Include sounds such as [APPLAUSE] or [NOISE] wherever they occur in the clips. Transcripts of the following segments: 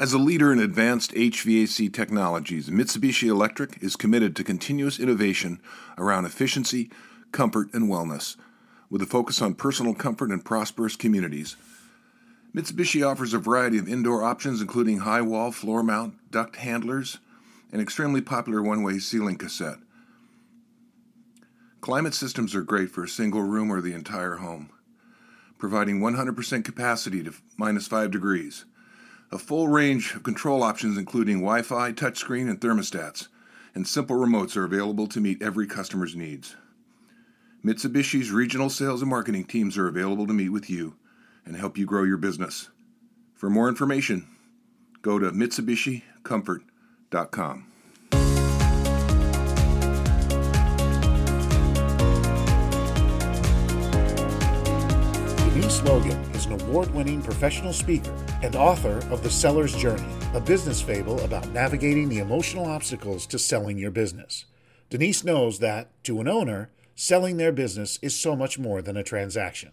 As a leader in advanced HVAC technologies, Mitsubishi Electric is committed to continuous innovation around efficiency, comfort, and wellness, with a focus on personal comfort and prosperous communities. Mitsubishi offers a variety of indoor options, including high wall, floor mount, duct handlers, and extremely popular one way ceiling cassette. Climate systems are great for a single room or the entire home, providing 100% capacity to minus 5 degrees a full range of control options, including Wi Fi, touchscreen, and thermostats, and simple remotes are available to meet every customer's needs. Mitsubishi's regional sales and marketing teams are available to meet with you and help you grow your business. For more information, go to MitsubishiComfort.com. Denise Logan is an award winning professional speaker and author of The Seller's Journey, a business fable about navigating the emotional obstacles to selling your business. Denise knows that, to an owner, selling their business is so much more than a transaction.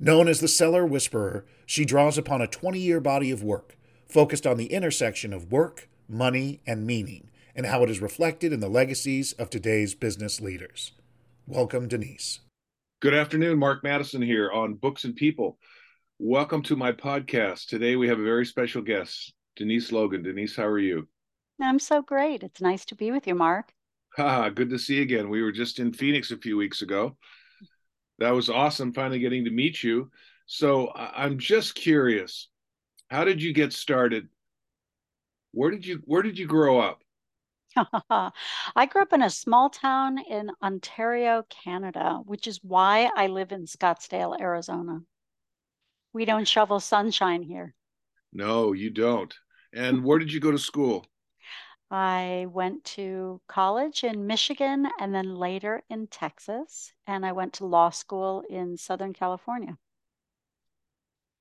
Known as the Seller Whisperer, she draws upon a 20 year body of work focused on the intersection of work, money, and meaning, and how it is reflected in the legacies of today's business leaders. Welcome, Denise. Good afternoon. Mark Madison here on Books and People. Welcome to my podcast. Today we have a very special guest, Denise Logan. Denise, how are you? I'm so great. It's nice to be with you, Mark. Ha, good to see you again. We were just in Phoenix a few weeks ago. That was awesome finally getting to meet you. So I'm just curious, how did you get started? Where did you where did you grow up? [LAUGHS] I grew up in a small town in Ontario, Canada, which is why I live in Scottsdale, Arizona. We don't shovel sunshine here. No, you don't. And [LAUGHS] where did you go to school? I went to college in Michigan and then later in Texas. And I went to law school in Southern California.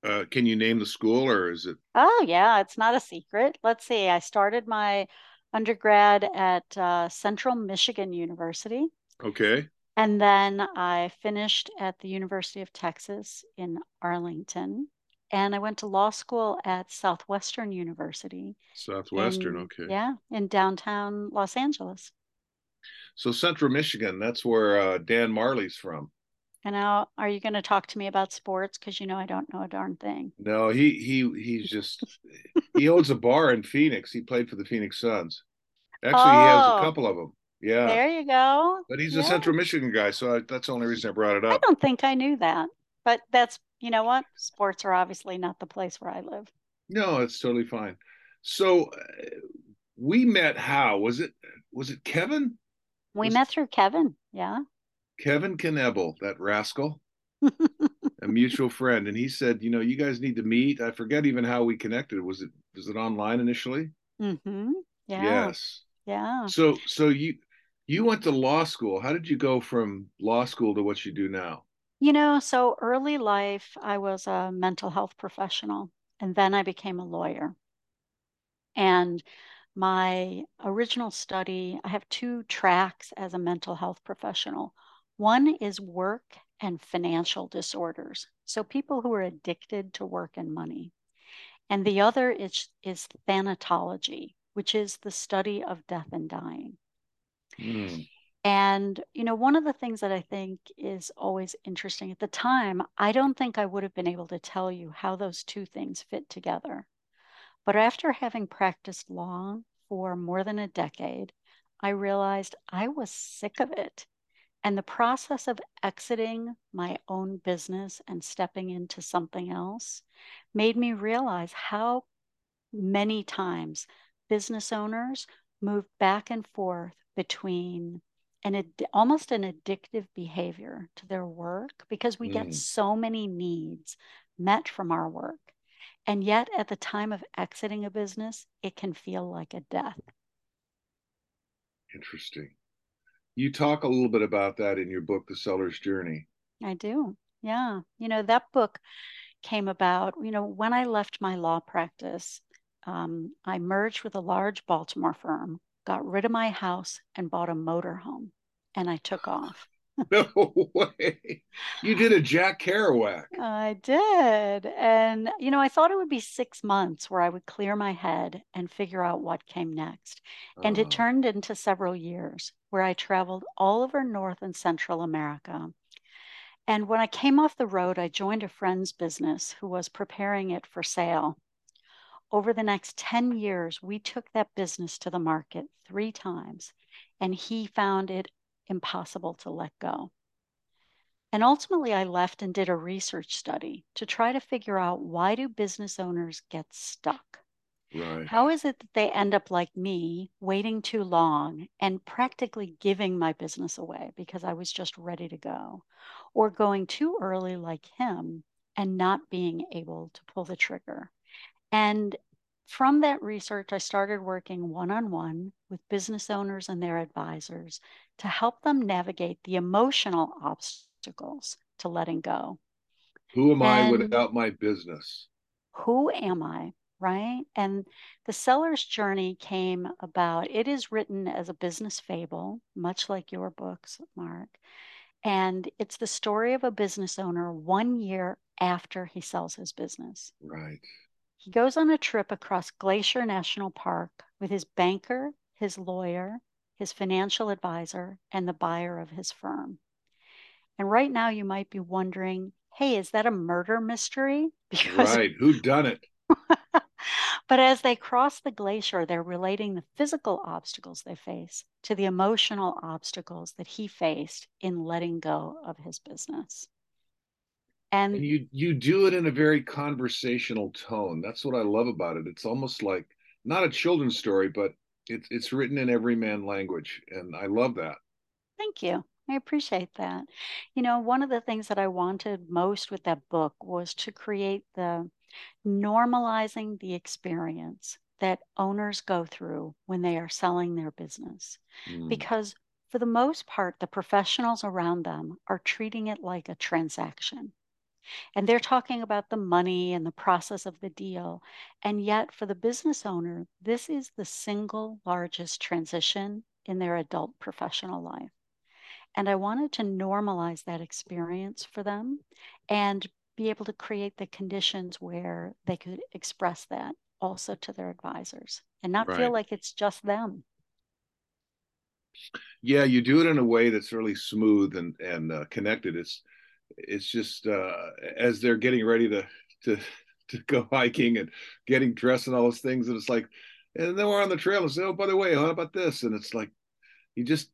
Uh, can you name the school or is it? Oh, yeah, it's not a secret. Let's see. I started my undergrad at uh, Central Michigan University. Okay. And then I finished at the University of Texas in Arlington. And I went to law school at Southwestern University. Southwestern, in, okay. Yeah, in downtown Los Angeles. So Central Michigan, that's where uh, Dan Majerle's from. And now, are you going to talk to me about sports? Because you know I don't know a darn thing. No, he he he's just he owns a bar in Phoenix. He played for the Phoenix Suns. Actually, oh, he has a oh. couple of them. Yeah. There you go. But he's yeah. a Central Michigan guy, so I, that's the only reason I brought it up. I don't think I knew that. But that's you know what? Sports are obviously not the place where I live. No, it's totally fine. So uh, we met how? Was it was it Kevin? We was met through Kevin. Yeah. Kevin Knebel, that rascal, [LAUGHS] a mutual friend, and he said, you know, you guys need to meet. I forget even how we connected. Was it was it online initially? Mm-hmm. Yeah. Yes. Yeah. So so you you went to law school. How did you go from law school to what you do now? You know, so early life, I was a mental health professional, and then I became a lawyer. And my original study, I have two tracks as a mental health professional. One is work and financial disorders. So people who are addicted to work and money. And the other is, is thanatology, which is the study of death and dying. Mm. And, you know, one of the things that I think is always interesting at the time, I don't think I would have been able to tell you how those two things fit together. But after having practiced law for more than a decade, I realized I was sick of it. And the process of exiting my own business and stepping into something else made me realize how many times business owners move back and forth between an ad- almost an addictive behavior to their work because we mm. get so many needs met from our work. And yet, at the time of exiting a business, it can feel like a death. Interesting. You talk a little bit about that in your book, The Seller's Journey. I do. Yeah. You know, that book came about, you know, when I left my law practice, um, I merged with a large Baltimore firm, got rid of my house, and bought a motorhome, and I took off. [LAUGHS] no way. You did a Jack Kerouac. I did. And, you know, I thought it would be six months where I would clear my head and figure out what came next. And it Uh, turned into several years where I traveled all over North and Central America. And when I came off the road, I joined a friend's business who was preparing it for sale. Over the next 10 years, we took that business to the market three times, and he found it impossible to let go. And ultimately, I left and did a research study to try to figure out why do business owners get stuck? Right. How is it that they end up like me, waiting too long and practically giving my business away because I was just ready to go, or going too early like him and not being able to pull the trigger? And from that research, I started working one on one with business owners and their advisors to help them navigate the emotional obstacles to letting go. Who am I without my business? who am I? Right. And the seller's journey came about. It is written as a business fable, much like your books, Mark. And it's the story of a business owner one year after he sells his business. Right. He goes on a trip across Glacier National Park with his banker, his lawyer, his financial advisor, and the buyer of his firm. And right now, you might be wondering hey, is that a murder mystery? [LAUGHS] Because Right. Who done it? [LAUGHS] but as they cross the glacier, they're relating the physical obstacles they face to the emotional obstacles that he faced in letting go of his business. And And you you do it in a very conversational tone. That's what I love about it. It's almost like not a children's story, but it's it's written in everyman language, and I love that. thank you. I appreciate that. You know, one of the things that I wanted most with that book was to create the normalizing the experience that owners go through when they are selling their business. Mm, Because for the most part, the professionals around them are treating it like a transaction. And they're talking about the money and the process of the deal. And yet, for the business owner, this is the single largest transition in their adult professional life. And I wanted to normalize that experience for them and be able to create the conditions where they could express that also to their advisors and not feel like it's just them. Yeah, you do it in a way that's really smooth and and uh, connected. It's it's just uh, as they're getting ready to to [LAUGHS] to go hiking and getting dressed and all those things, and it's like, and then we're on the trail and say, oh, by the way, how about this? And it's like you just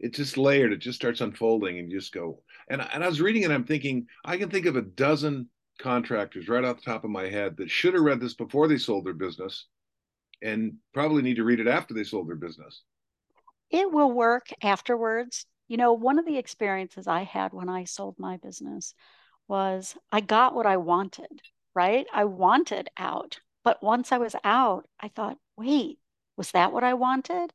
it just layered. It just starts unfolding, and you just go. And and I was reading it, I'm thinking I can think of a dozen contractors right off the top of my head that should have read this before they sold their business, and probably need to read it after they sold their business. It will work afterwards. You know, one of the experiences I had when I sold my business was I got what I wanted, right? I wanted out. But once I was out, I thought, wait, was that what I wanted?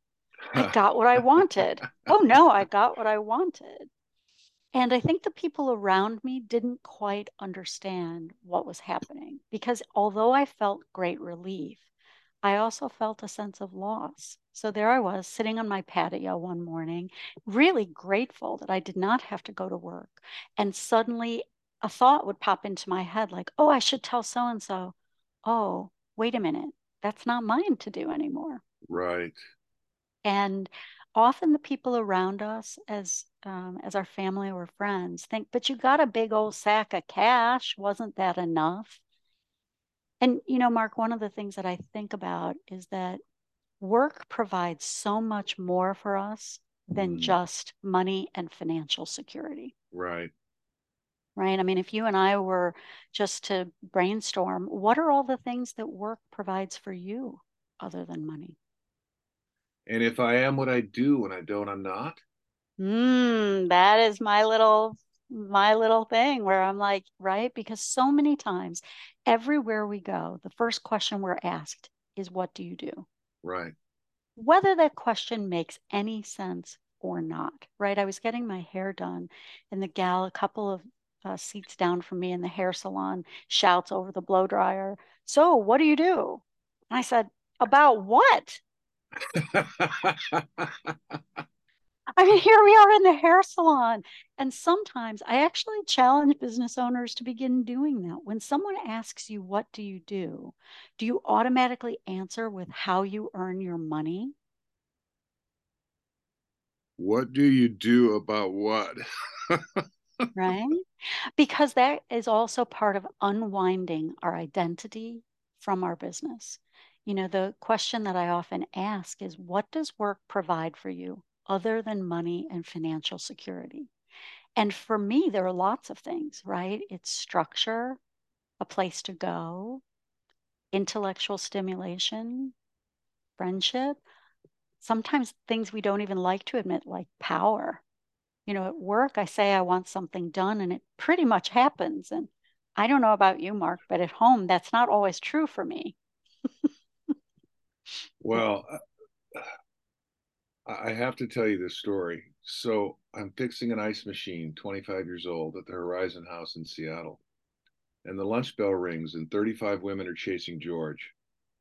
I [LAUGHS] got what I wanted. Oh no, I got what I wanted. And I think the people around me didn't quite understand what was happening because although I felt great relief, I also felt a sense of loss. So there I was sitting on my patio one morning, really grateful that I did not have to go to work. And suddenly a thought would pop into my head like, oh, I should tell so and so, oh, wait a minute, that's not mine to do anymore. right. And often the people around us, as um, as our family or friends, think, but you got a big old sack of cash. Wasn't that enough? And you know, Mark, one of the things that I think about is that work provides so much more for us than Mm, just money and financial security, right. right? I mean, if you and I were just to brainstorm, what are all the things that work provides for you other than money? And if I am what I do when I don't, I'm not. Mm, that is my little my little thing where I'm like, right? Because so many times, everywhere we go, the first question we're asked is, what do you do? Right. Whether that question makes any sense or not, right? I was getting my hair done, and the gal, a couple of uh, seats down from me in the hair salon, shouts over the blow dryer, So, what do you do? And I said, About what? I mean, here we are in the hair salon. And sometimes I actually challenge business owners to begin doing that. When someone asks you, What do you do? Do you automatically answer with how you earn your money? What do you do about what? [LAUGHS] right? Because that is also part of unwinding our identity from our business. You know, the question that I often ask is what does work provide for you other than money and financial security? And for me, there are lots of things, right? It's structure, a place to go, intellectual stimulation, friendship, sometimes things we don't even like to admit, like power. You know, at work, I say I want something done and it pretty much happens. And I don't know about you, Mark, but at home, that's not always true for me. Well, I have to tell you this story. So I'm fixing an ice machine, 25 years old, at the Horizon House in Seattle. And the lunch bell rings, and 35 women are chasing George.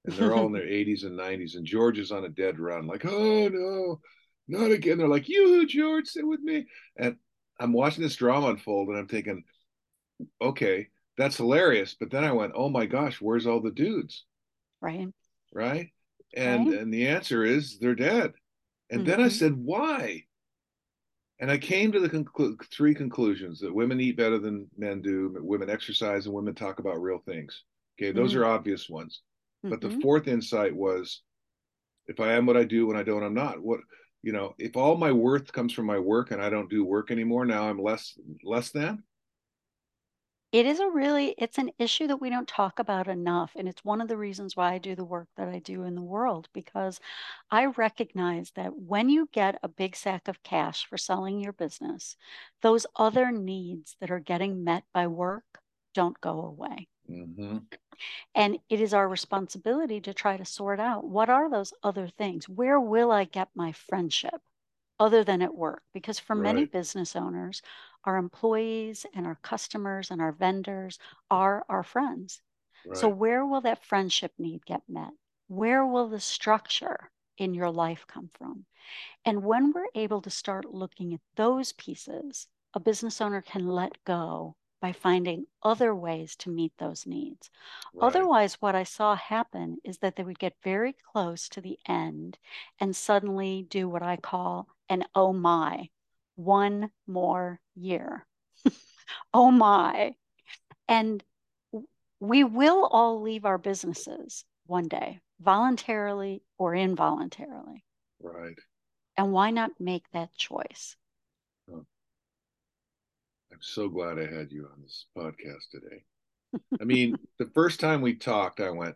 And they're all in their [LAUGHS] 80s and 90s. And George is on a dead run, like, oh no, not again. They're like, you, George, sit with me. And I'm watching this drama unfold, and I'm thinking, okay, that's hilarious. But then I went, oh my gosh, where's all the dudes? Right. Right. And right. and the answer is they're dead. And mm-hmm. then I mm-hmm. said, why? And I came to the conclu- three conclusions that women eat better than men do, women exercise, and women talk about real things. Okay, those mm-hmm. are obvious ones. Mm-hmm. But the mm-hmm. fourth insight was if I am what I do, when I don't, I'm not. What you know, if all my worth comes from my work and I don't do work anymore, now I'm less less than it is a really it's an issue that we don't talk about enough and it's one of the reasons why I do the work that I do in the world because I recognize that when you get a big sack of cash for selling your business those other needs that are getting met by work don't go away mm-hmm. and it is our responsibility to try to sort out what are those other things where will I get my friendship other than at work because for right. many business owners our employees and our customers and our vendors are our friends. Right. So, where will that friendship need get met? Where will the structure in your life come from? And when we're able to start looking at those pieces, a business owner can let go by finding other ways to meet those needs. Right. Otherwise, what I saw happen is that they would get very close to the end and suddenly do what I call an oh my, one more year. [LAUGHS] oh my. And we will all leave our businesses one day, voluntarily or involuntarily. Right. And why not make that choice? I'm so glad I had you on this podcast today. I [LAUGHS] mean, the first time we talked, I went,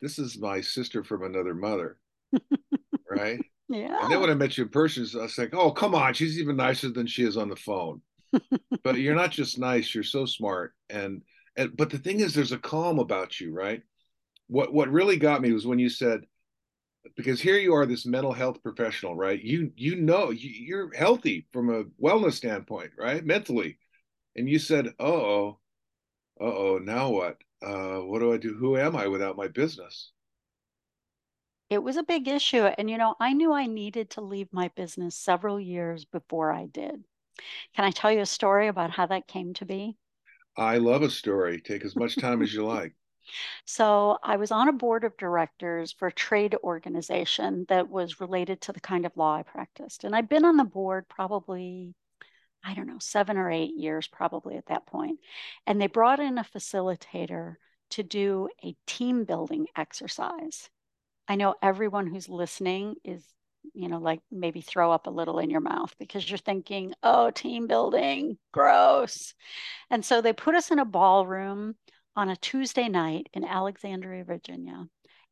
This is my sister from another mother. [LAUGHS] right? Yeah. And then when I met you in person, I was like, oh, come on, she's even nicer than she is on the phone. [LAUGHS] but you're not just nice, you're so smart. And, and but the thing is, there's a calm about you, right? What what really got me was when you said, because here you are, this mental health professional, right? You you know you, you're healthy from a wellness standpoint, right? Mentally. And you said, oh, oh, now what? Uh, what do I do? Who am I without my business? It was a big issue. And, you know, I knew I needed to leave my business several years before I did. Can I tell you a story about how that came to be? I love a story. Take as much time as you like. [LAUGHS] So, I was on a board of directors for a trade organization that was related to the kind of law I practiced. And I'd been on the board probably, I don't know, seven or eight years, probably at that point. And they brought in a facilitator to do a team building exercise. I know everyone who's listening is, you know, like maybe throw up a little in your mouth because you're thinking, oh, team building, gross. And so they put us in a ballroom on a Tuesday night in Alexandria, Virginia.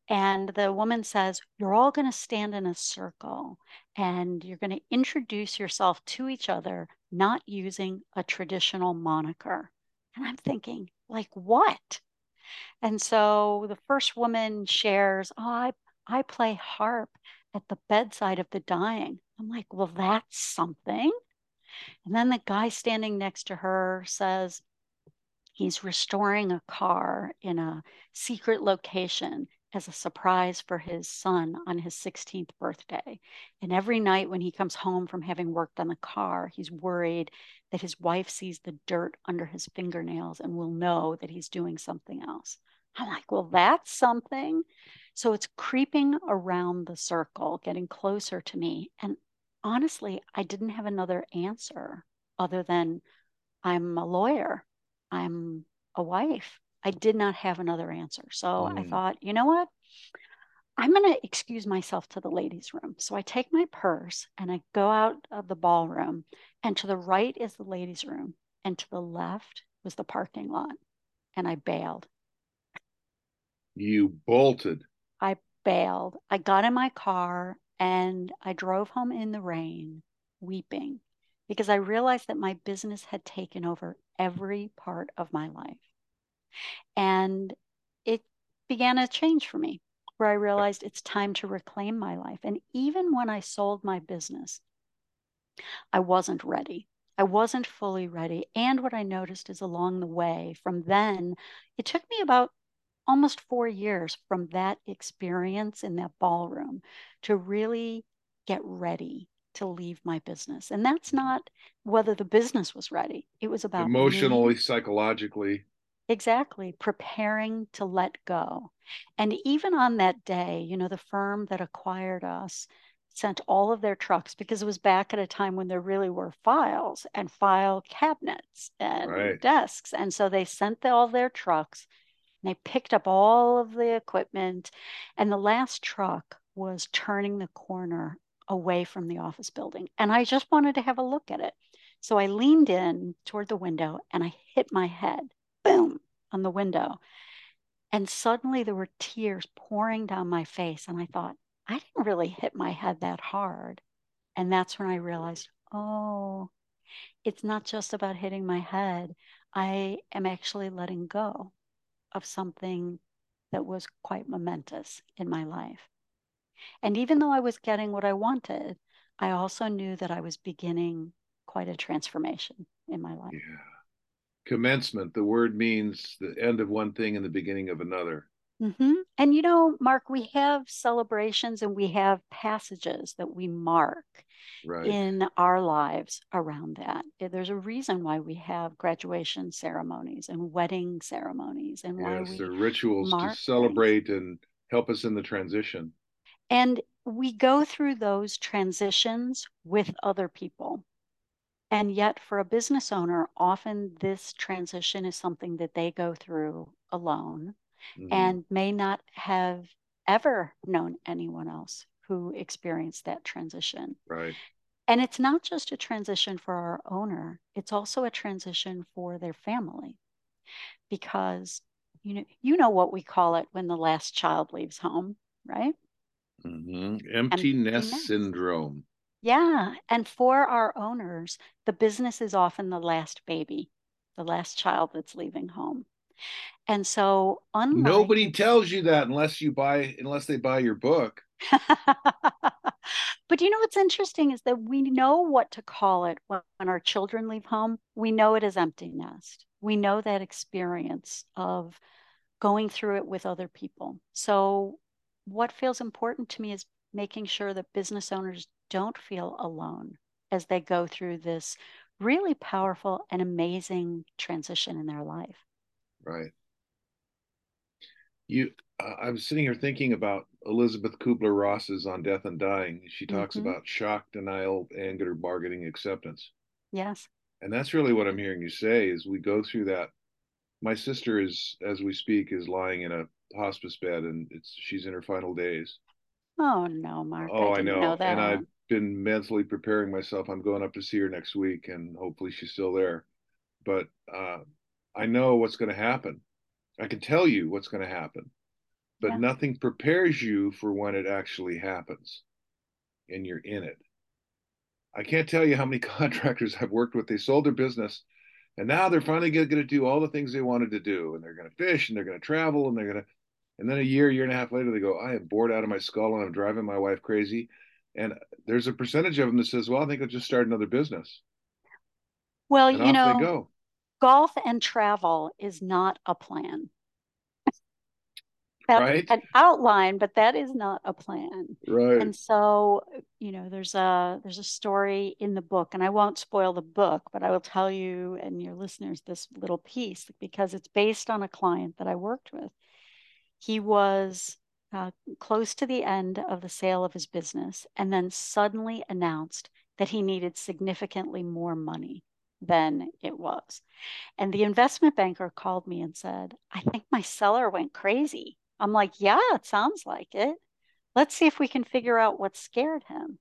And the woman says, You're all going to stand in a circle and you're going to introduce yourself to each other, not using a traditional moniker. And I'm thinking, like, what? And so the first woman shares, Oh, I I play harp at the bedside of the dying. I'm like, well, that's something. And then the guy standing next to her says, he's restoring a car in a secret location as a surprise for his son on his 16th birthday. And every night when he comes home from having worked on the car, he's worried that his wife sees the dirt under his fingernails and will know that he's doing something else. I'm like, well, that's something. So it's creeping around the circle, getting closer to me. And honestly, I didn't have another answer other than I'm a lawyer, I'm a wife. I did not have another answer. So mm. I thought, you know what? I'm going to excuse myself to the ladies' room. So I take my purse and I go out of the ballroom, and to the right is the ladies' room, and to the left was the parking lot. And I bailed. You bolted. I bailed. I got in my car and I drove home in the rain, weeping, because I realized that my business had taken over every part of my life. And it began a change for me where I realized it's time to reclaim my life. And even when I sold my business, I wasn't ready. I wasn't fully ready. And what I noticed is along the way from then, it took me about almost four years from that experience in that ballroom to really get ready to leave my business. And that's not whether the business was ready. It was about emotionally, me. psychologically. Exactly, preparing to let go. And even on that day, you know, the firm that acquired us sent all of their trucks because it was back at a time when there really were files and file cabinets and right. desks. And so they sent all their trucks and they picked up all of the equipment. And the last truck was turning the corner away from the office building. And I just wanted to have a look at it. So I leaned in toward the window and I hit my head, boom, on the window. And suddenly there were tears pouring down my face. And I thought, I didn't really hit my head that hard. And that's when I realized, oh, it's not just about hitting my head. I am actually letting go of something that was quite momentous in my life. And even though I was getting what I wanted, I also knew that I was beginning quite a transformation in my life. Yeah. Commencement, the word means the end of one thing and the beginning of another. Mm-hmm. And you know, Mark, we have celebrations and we have passages that we mark right. in our lives around that. There's a reason why we have graduation ceremonies and wedding ceremonies and why yes, we they're rituals to celebrate things. and help us in the transition. And we go through those transitions with other people. And yet, for a business owner, often this transition is something that they go through alone mm-hmm. and may not have ever known anyone else who experienced that transition. Right. And it's not just a transition for our owner, it's also a transition for their family. Because you know, you know what we call it when the last child leaves home, right? Mm-hmm. Empty, Empty nest, nest syndrome. Yeah. And for our owners, the business is often the last baby, the last child that's leaving home. And so unlike... nobody tells you that unless you buy unless they buy your book. [LAUGHS] but you know what's interesting is that we know what to call it when, when our children leave home. We know it as empty nest. We know that experience of going through it with other people. So what feels important to me is making sure that business owners don't feel alone as they go through this really powerful and amazing transition in their life. Right. You, uh, I'm sitting here thinking about Elizabeth Kubler Ross's On Death and Dying. She talks mm-hmm. about shock, denial, anger, bargaining, acceptance. Yes. And that's really what I'm hearing you say is we go through that. My sister is, as we speak, is lying in a hospice bed and it's she's in her final days. Oh no, Mark. Oh, I, I know. know and I've been mentally preparing myself. I'm going up to see her next week and hopefully she's still there. But uh, I know what's going to happen. I can tell you what's going to happen. But yeah. nothing prepares you for when it actually happens and you're in it. I can't tell you how many [LAUGHS] contractors I've worked with. They sold their business and now they're finally going to do all the things they wanted to do and they're going to fish and they're going to travel and they're going to and then a year, year and a half later, they go, I am bored out of my skull and I'm driving my wife crazy. And there's a percentage of them that says, Well, I think I'll just start another business. Well, and you know, golf and travel is not a plan. That's right? an outline, but that is not a plan. Right. And so, you know, there's a there's a story in the book, and I won't spoil the book, but I will tell you and your listeners this little piece because it's based on a client that I worked with. He was uh, close to the end of the sale of his business and then suddenly announced that he needed significantly more money than it was. And the investment banker called me and said, I think my seller went crazy. I'm like, yeah, it sounds like it. Let's see if we can figure out what scared him.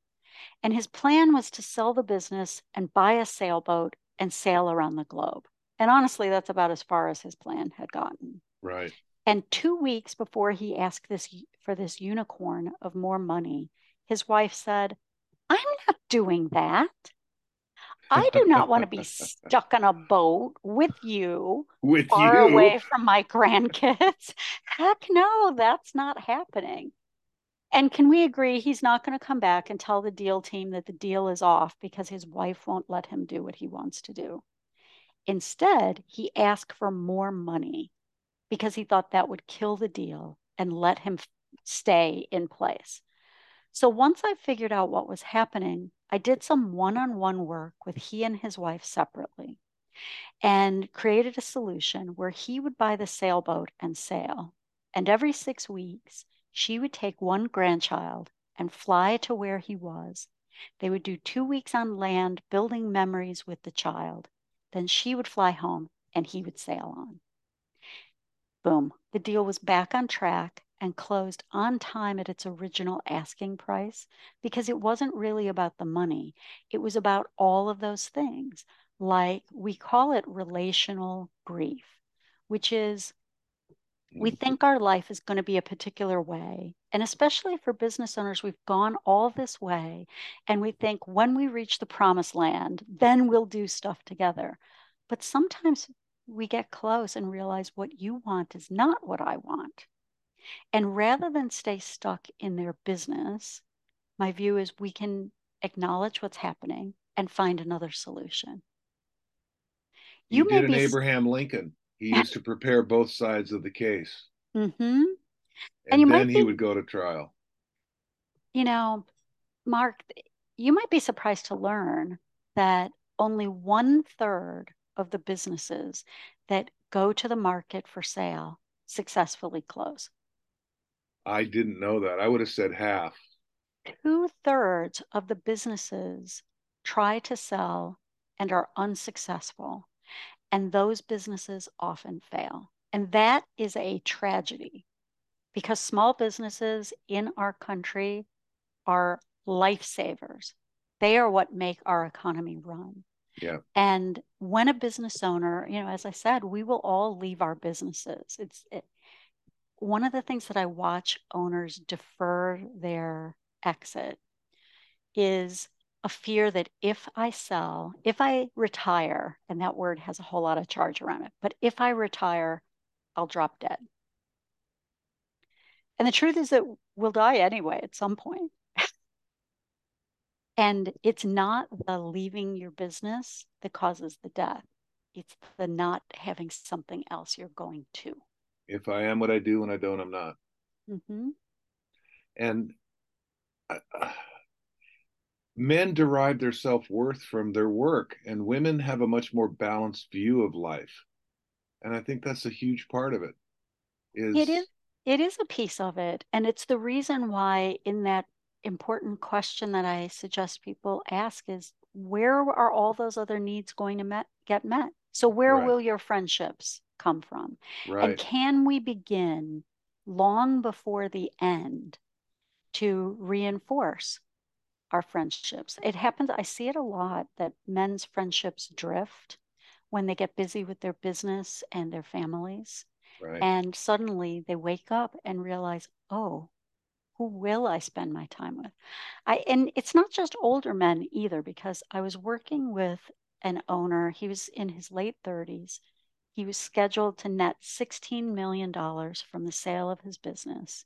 And his plan was to sell the business and buy a sailboat and sail around the globe. And honestly, that's about as far as his plan had gotten. Right. And two weeks before he asked this for this unicorn of more money, his wife said, I'm not doing that. I do not want to be [LAUGHS] stuck on a boat with you with far you. away from my grandkids. [LAUGHS] Heck no, that's not happening. And can we agree he's not going to come back and tell the deal team that the deal is off because his wife won't let him do what he wants to do? Instead, he asked for more money because he thought that would kill the deal and let him stay in place. So once I figured out what was happening, I did some one on one work with he and his wife separately and created a solution where he would buy the sailboat and sail. And every six weeks, she would take one grandchild and fly to where he was. They would do two weeks on land building memories with the child. Then she would fly home and he would sail on. Boom, the deal was back on track and closed on time at its original asking price because it wasn't really about the money. It was about all of those things. Like we call it relational grief, which is we Mm-hmm. think our life is going to be a particular way. And especially for business owners, we've gone all this way. And we think when we reach the promised land, then we'll do stuff together. But sometimes we get close and realize what you want is not what I want. And rather than stay stuck in their business, my view is we can acknowledge what's happening and find another solution. You, You may did an be Abraham Lincoln. He used to prepare both sides of the case. Mhm. And, you might then he would go to trial. You know, Mark, you might be surprised to learn that only one third of the businesses that go to the market for sale successfully close. I didn't know that. I would have said half. Two thirds of the businesses try to sell and are unsuccessful, and those businesses often fail. And that is a tragedy because small businesses in our country are lifesavers. They are what make our economy run. Yeah. And when a business owner, you know, as I said, we will all leave our businesses. It's it, one of the things that I watch owners defer their exit is a fear that if I sell, if I retire, and that word has a whole lot of charge around it, but if I retire, I'll drop dead. And the truth is that we'll die anyway at some point. and it's not the leaving your business that causes the death, it's the not having something else you're going to. If I am what I do, when I don't, I'm not. hmm And uh, men derive their self worth from their work, and women have a much more balanced view of life. And I think that's a huge part of it. Is It is it is a piece of it. And it's the reason why in that important question that I suggest people ask is where are all those other needs going to met, get met? So where Right. will your friendships come from? And can we begin long before the end to reinforce our friendships? It happens, I see it a lot that men's friendships drift when they get busy with their business and their families. Right. And suddenly they wake up and realize, oh, who will I spend my time with? I and it's not just older men either, because I was working with an owner, he was in his late 30s. He was scheduled to net $16 million from the sale of his business.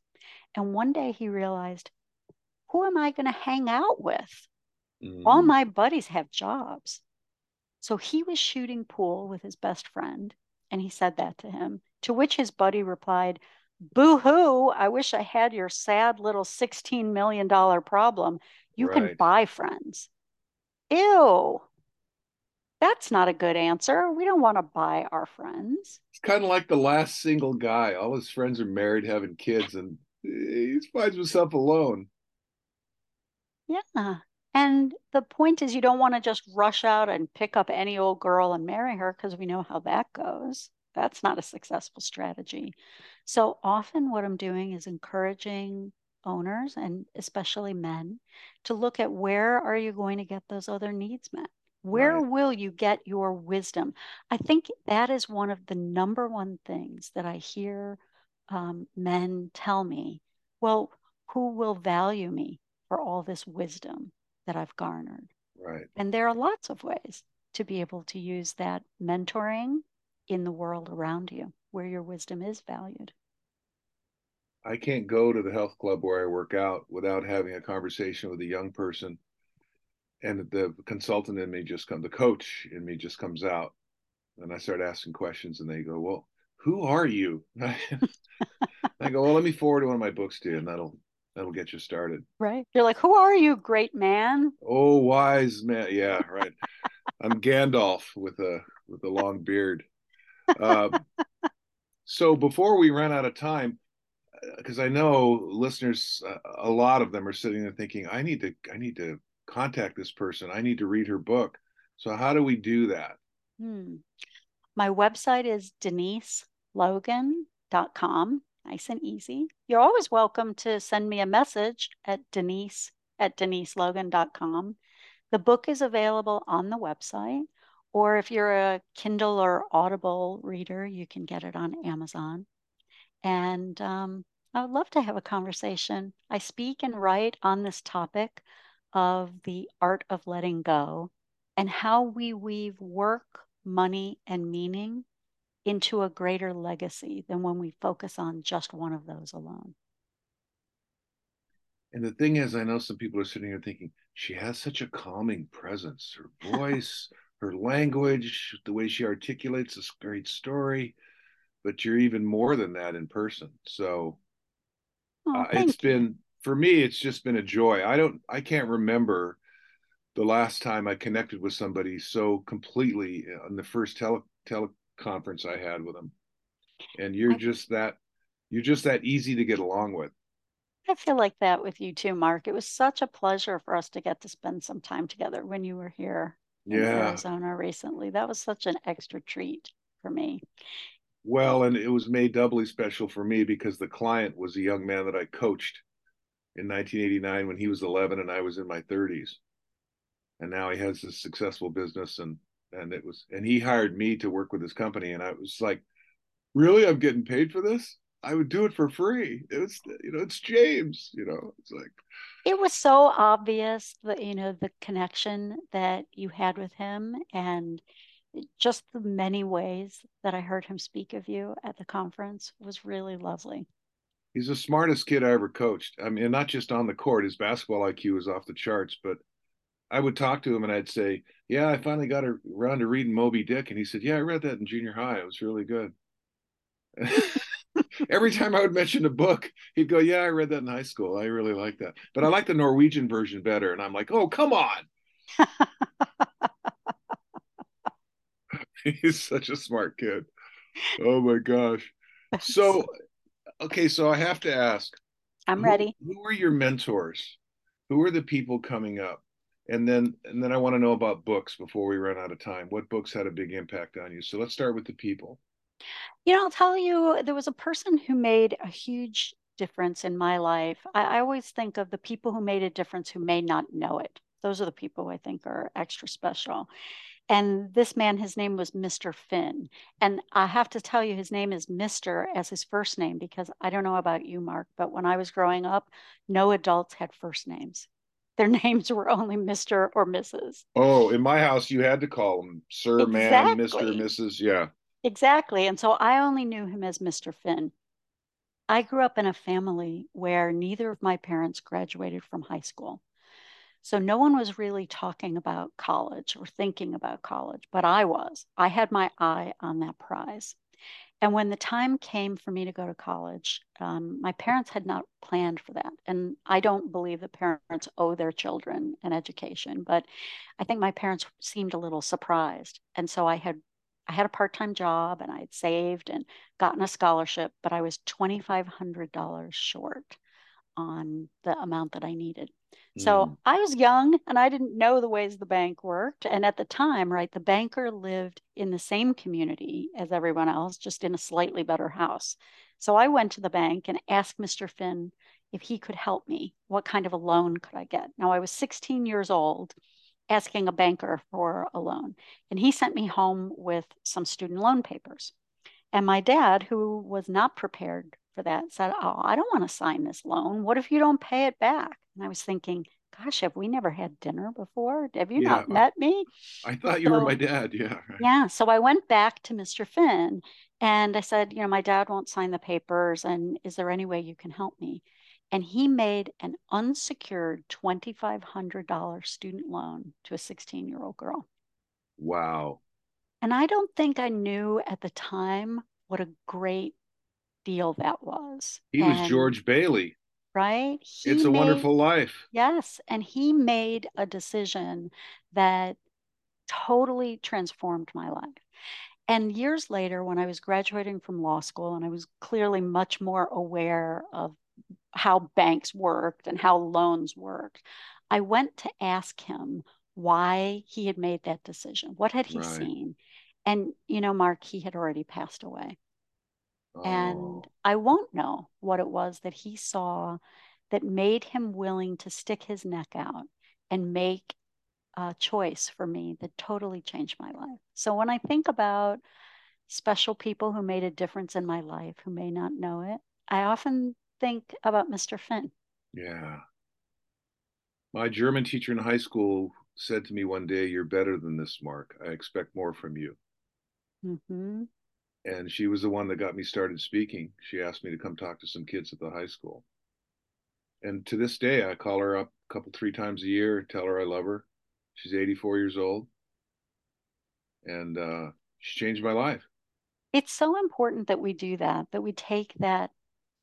And one day he realized, who am I going to hang out with? All Mm, my buddies have jobs. So he was shooting pool with his best friend, and he said that to him, to which his buddy replied, boo hoo, I wish I had your sad little $16 million problem. You right. can buy friends. Ew. That's not a good answer. We don't want to buy our friends. It's kind of like the last single guy. All his friends are married, having kids, and eh, he finds himself alone. Yeah. And the point is, you don't want to just rush out and pick up any old girl and marry her because we know how that goes. That's not a successful strategy. So often, what I'm doing is encouraging owners and especially men to look at where are you going to get those other needs met? Where right. will you get your wisdom? I think that is one of the number one things that I hear um, men tell me. Well, who will value me for all this wisdom? that I've garnered. Right. And there are lots of ways to be able to use that mentoring in the world around you where your wisdom is valued. I can't go to the health club where I work out without having a conversation with a young person. And the consultant in me just comes, the coach in me just comes out. And I start asking questions, and they go, Well, who are you? [LAUGHS] I go, Well, let me forward one of my books to you, and that'll that'll get you started. Right. You're like, who are you, great man? Oh, wise man. Yeah, right. I'm Gandalf with a with a long beard. Uh, so before we run out of time, because uh, I know listeners, uh, a lot of them are sitting there thinking, I need to, I need to contact this person. I need to read her book. So how do we do that? Hmm. My website is deniselogan.com nice and easy. You're always welcome to send me a message at denise at deniselogan.com. The book is available on the website, or if you're a Kindle or Audible reader, you can get it on Amazon. And um, I would love to have a conversation. I speak and write on this topic of the art of letting go and how we weave work, money, and meaning into a greater legacy than when we focus on just one of those alone. And the thing is, I know some people are sitting here thinking, she has such a calming presence. Her voice, [LAUGHS] her language, the way she articulates this great story. But you're even more than that in person. So oh, uh, it's you. been, for me, it's just been a joy. I don't, I can't remember the last time I connected with somebody so completely on the first tele, tele conference I had with them. And you're I, just that you're just that easy to get along with. I feel like that with you too, Mark. It was such a pleasure for us to get to spend some time together when you were here in yeah. Arizona recently. That was such an extra treat for me. Well, and it was made doubly special for me because the client was a young man that I coached in 1989 when he was 11 and I was in my 30s. And now he has this successful business and and it was and he hired me to work with his company and i was like really? I'm getting paid for this? I would do it for free. It was you know it's james you know it's like it was so obvious that you know the connection that you had with him and just the many ways that i heard him speak of you at the conference was really lovely he's the smartest kid i ever coached i mean not just on the court his basketball iq is off the charts but I would talk to him and I'd say, "Yeah, I finally got around to reading Moby Dick," and he said, "Yeah, I read that in junior high. It was really good." [LAUGHS] Every time I would mention a book, he'd go, "Yeah, I read that in high school. I really like that, but I like the Norwegian version better." And I'm like, "Oh, come on!" [LAUGHS] He's such a smart kid. Oh my gosh. So, okay, so I have to ask. I'm ready. Who, who are your mentors? Who are the people coming up? and then and then I want to know about books before we run out of time. What books had a big impact on you? So let's start with the people. You know, I'll tell you, there was a person who made a huge difference in my life. I, I always think of the people who made a difference who may not know it. Those are the people I think are extra special. And this man, his name was Mr. Finn. And I have to tell you, his name is Mr. as his first name because I don't know about you, Mark, but when I was growing up, no adults had first names. Their [LAUGHS] names were only Mr. or Mrs. Oh, in my house, you had to call them Sir, exactly. Man, Mr., Mrs. Yeah. Exactly. And so I only knew him as Mr. Finn. I grew up in a family where neither of my parents graduated from high school. So no one was really talking about college or thinking about college, but I was. I had my eye on that prize. And when the time came for me to go to college, um, my parents had not planned for that. And I don't believe that parents owe their children an education, but I think my parents seemed a little surprised. And so I had I had a part-time job and I had saved and gotten a scholarship, but I was $2,500 short on the amount that I needed. So mm. I was young and I didn't know the ways the bank worked. And at the time, right, the banker lived in the same community as everyone else, just in a slightly better house. So I went to the bank and asked Mr. Finn if he could help me. What kind of a loan could I get? Now I was 16 years old asking a banker for a loan. And he sent me home with some student loan papers. And my dad, who was not prepared for that, said, Oh, I don't want to sign this loan. What if you don't pay it back? And I was thinking, Gosh, have we never had dinner before? Have you yeah, not met me? I thought you so, were my dad. Yeah. Yeah. So I went back to Mr. Finn and I said, You know, my dad won't sign the papers. And is there any way you can help me? and he made an unsecured $2,500 student loan to a 16 year old girl. Wow. And I don't think I knew at the time what a great deal that was. He and, was George Bailey. Right? He it's a made, wonderful life. Yes. And he made a decision that totally transformed my life. And years later, when I was graduating from law school, and I was clearly much more aware of how banks worked and how loans worked. I went to ask him why he had made that decision. What had he right. seen? And, you know, Mark, he had already passed away. Oh. And I won't know what it was that he saw that made him willing to stick his neck out and make a choice for me that totally changed my life. So when I think about special people who made a difference in my life who may not know it, I often think about Mr. Finn? Yeah. My German teacher in high school said to me one day, You're better than this, Mark. I expect more from you. Mm-hmm. And she was the one that got me started speaking. She asked me to come talk to some kids at the high school. And to this day, I call her up a couple, three times a year, tell her I love her. She's 84 years old. And uh, she changed my life. It's so important that we do that, that we take that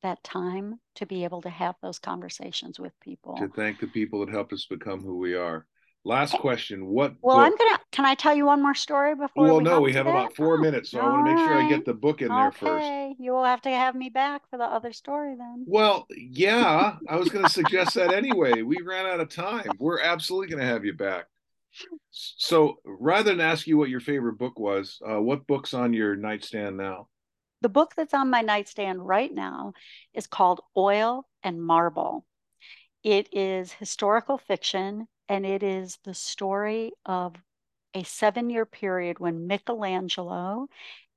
that time to be able to have those conversations with people. To thank the people that helped us become who we are. Last question. What Well, book... I'm gonna can I tell you one more story before Well we no, we have that? about four oh, minutes, so I want to make sure I get the book in okay. there first. You will have to have me back for the other story then. Well, yeah, I was gonna suggest that anyway. We ran out of time. We're absolutely gonna have you back. So rather than ask you what your favorite book was, uh, what book's on your nightstand now? The book that's on my nightstand right now is called Oil and Marble. It is historical fiction and it is the story of a seven year period when Michelangelo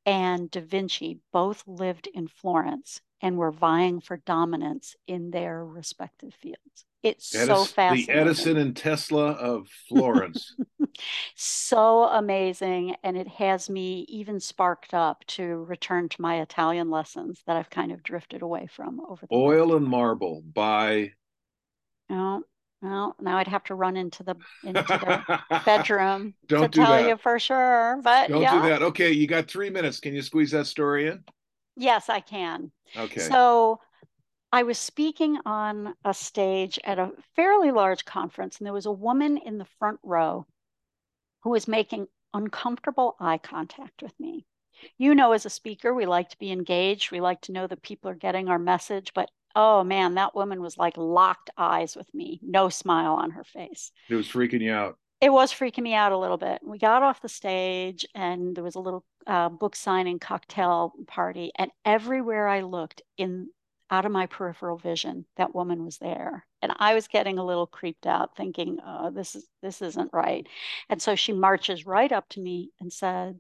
and Da Vinci both lived in Florence and were vying for dominance in their respective fields. It's Edis- so fascinating. The Edison and Tesla of Florence. [LAUGHS] so amazing. And it has me even sparked up to return to my Italian lessons that I've kind of drifted away from over the Oil and Marble by Oh, well, now I'd have to run into the into the [LAUGHS] bedroom Don't to do tell that. you for sure. But Don't yeah. do that. Okay, you got three minutes. Can you squeeze that story in? Yes, I can. Okay. So I was speaking on a stage at a fairly large conference, and there was a woman in the front row who was making uncomfortable eye contact with me. You know, as a speaker, we like to be engaged. We like to know that people are getting our message. But oh man, that woman was like locked eyes with me, no smile on her face. It was freaking you out. It was freaking me out a little bit. We got off the stage, and there was a little uh, book signing cocktail party. And everywhere I looked in out of my peripheral vision that woman was there and i was getting a little creeped out thinking oh this is this isn't right and so she marches right up to me and said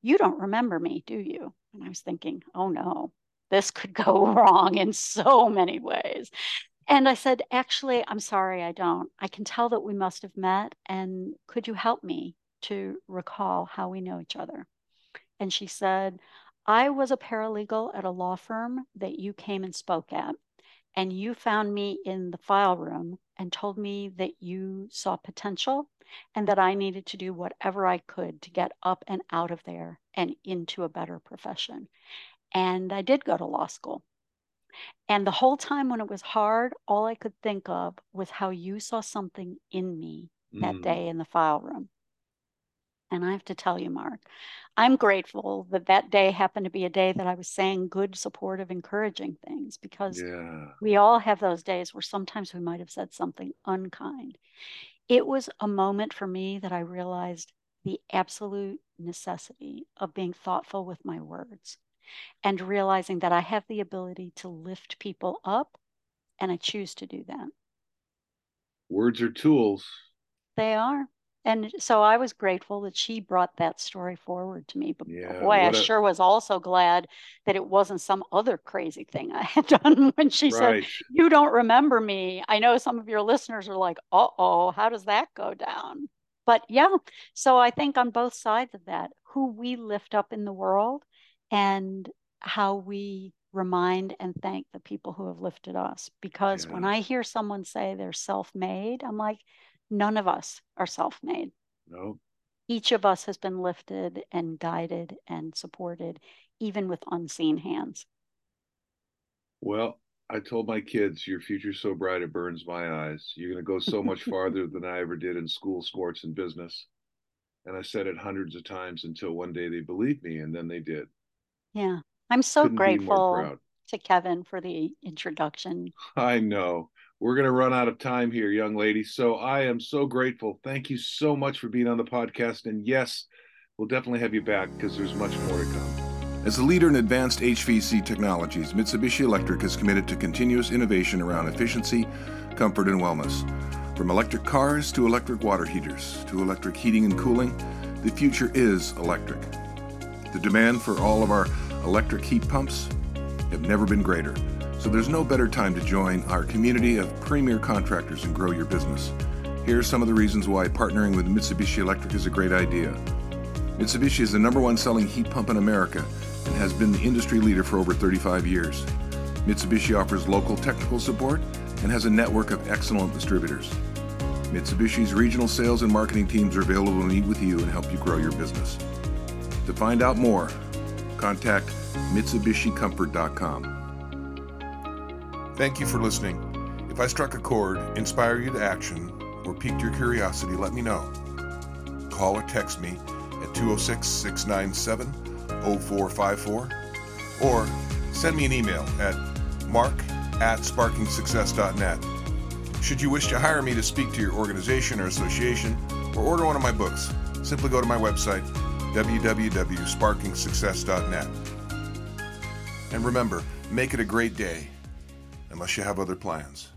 you don't remember me do you and i was thinking oh no this could go [LAUGHS] wrong in so many ways. And i said actually i'm sorry i don't. I can tell that we must have met and could you help me to recall how we know each other? And she said I was a paralegal at a law firm that you came and spoke at, and you found me in the file room and told me that you saw potential and that I needed to do whatever I could to get up and out of there and into a better profession. And I did go to law school. And the whole time when it was hard, all I could think of was how you saw something in me that Mm. day in the file room. And I have to tell you, Mark, I'm grateful that that day happened to be a day that I was saying good, supportive, encouraging things because Yeah. we all have those days where sometimes we might have said something unkind. It was a moment for me that I realized the absolute necessity of being thoughtful with my words and realizing that I have the ability to lift people up and I choose to do that. Words are tools. They are. And so I was grateful that she brought that story forward to me. But Yeah, boy, I sure was also glad that it wasn't some other crazy thing I had [LAUGHS] done when she said. You don't remember me. I know some of your listeners are like, Uh oh, how does that go down? But yeah, so I think on both sides of that, who we lift up in the world and how we remind and thank the people who have lifted us. Because when I hear someone say they're self made, I'm like, none of us are self made. No. Each of us has been lifted and guided and supported, even with unseen hands. Well, I told my kids, your future's so bright it burns my eyes. You're going to go so much [LAUGHS] farther than I ever did in school, sports, and business. And I said it hundreds of times until one day they believed me, and then they did. Yeah. I'm so Couldn't be more grateful proud. to Kevin for the introduction. I know. We're going to run out of time here, young lady. So I am so grateful. Thank you so much for being on the podcast. And yes, we'll definitely have you back because there's much more to come. As a leader in advanced HVAC technologies, Mitsubishi Electric is committed to continuous innovation around efficiency, comfort, and wellness. From electric cars to electric water heaters to electric heating and cooling, the future is electric. The demand for all of our electric heat pumps have never been greater, so there's no better time to join our community of premier contractors and grow your business. Here are some of the reasons why partnering with Mitsubishi Electric is a great idea. Mitsubishi is the number one selling heat pump in America and has been the industry leader for over 35 years. Mitsubishi offers local technical support and has a network of excellent distributors. Mitsubishi's regional sales and marketing teams are available to meet with you and help you grow your business. To find out more, contact MitsubishiComfort.com. Thank you for listening. If I struck a chord, inspire you to action, or piqued your curiosity, let me know. Call or text me at 206 697 0454 or send me an email at mark at sparkingsuccess.net. Should you wish to hire me to speak to your organization or association or order one of my books, simply go to my website www.sparkingsuccess.net. And remember, make it a great day unless you have other plans.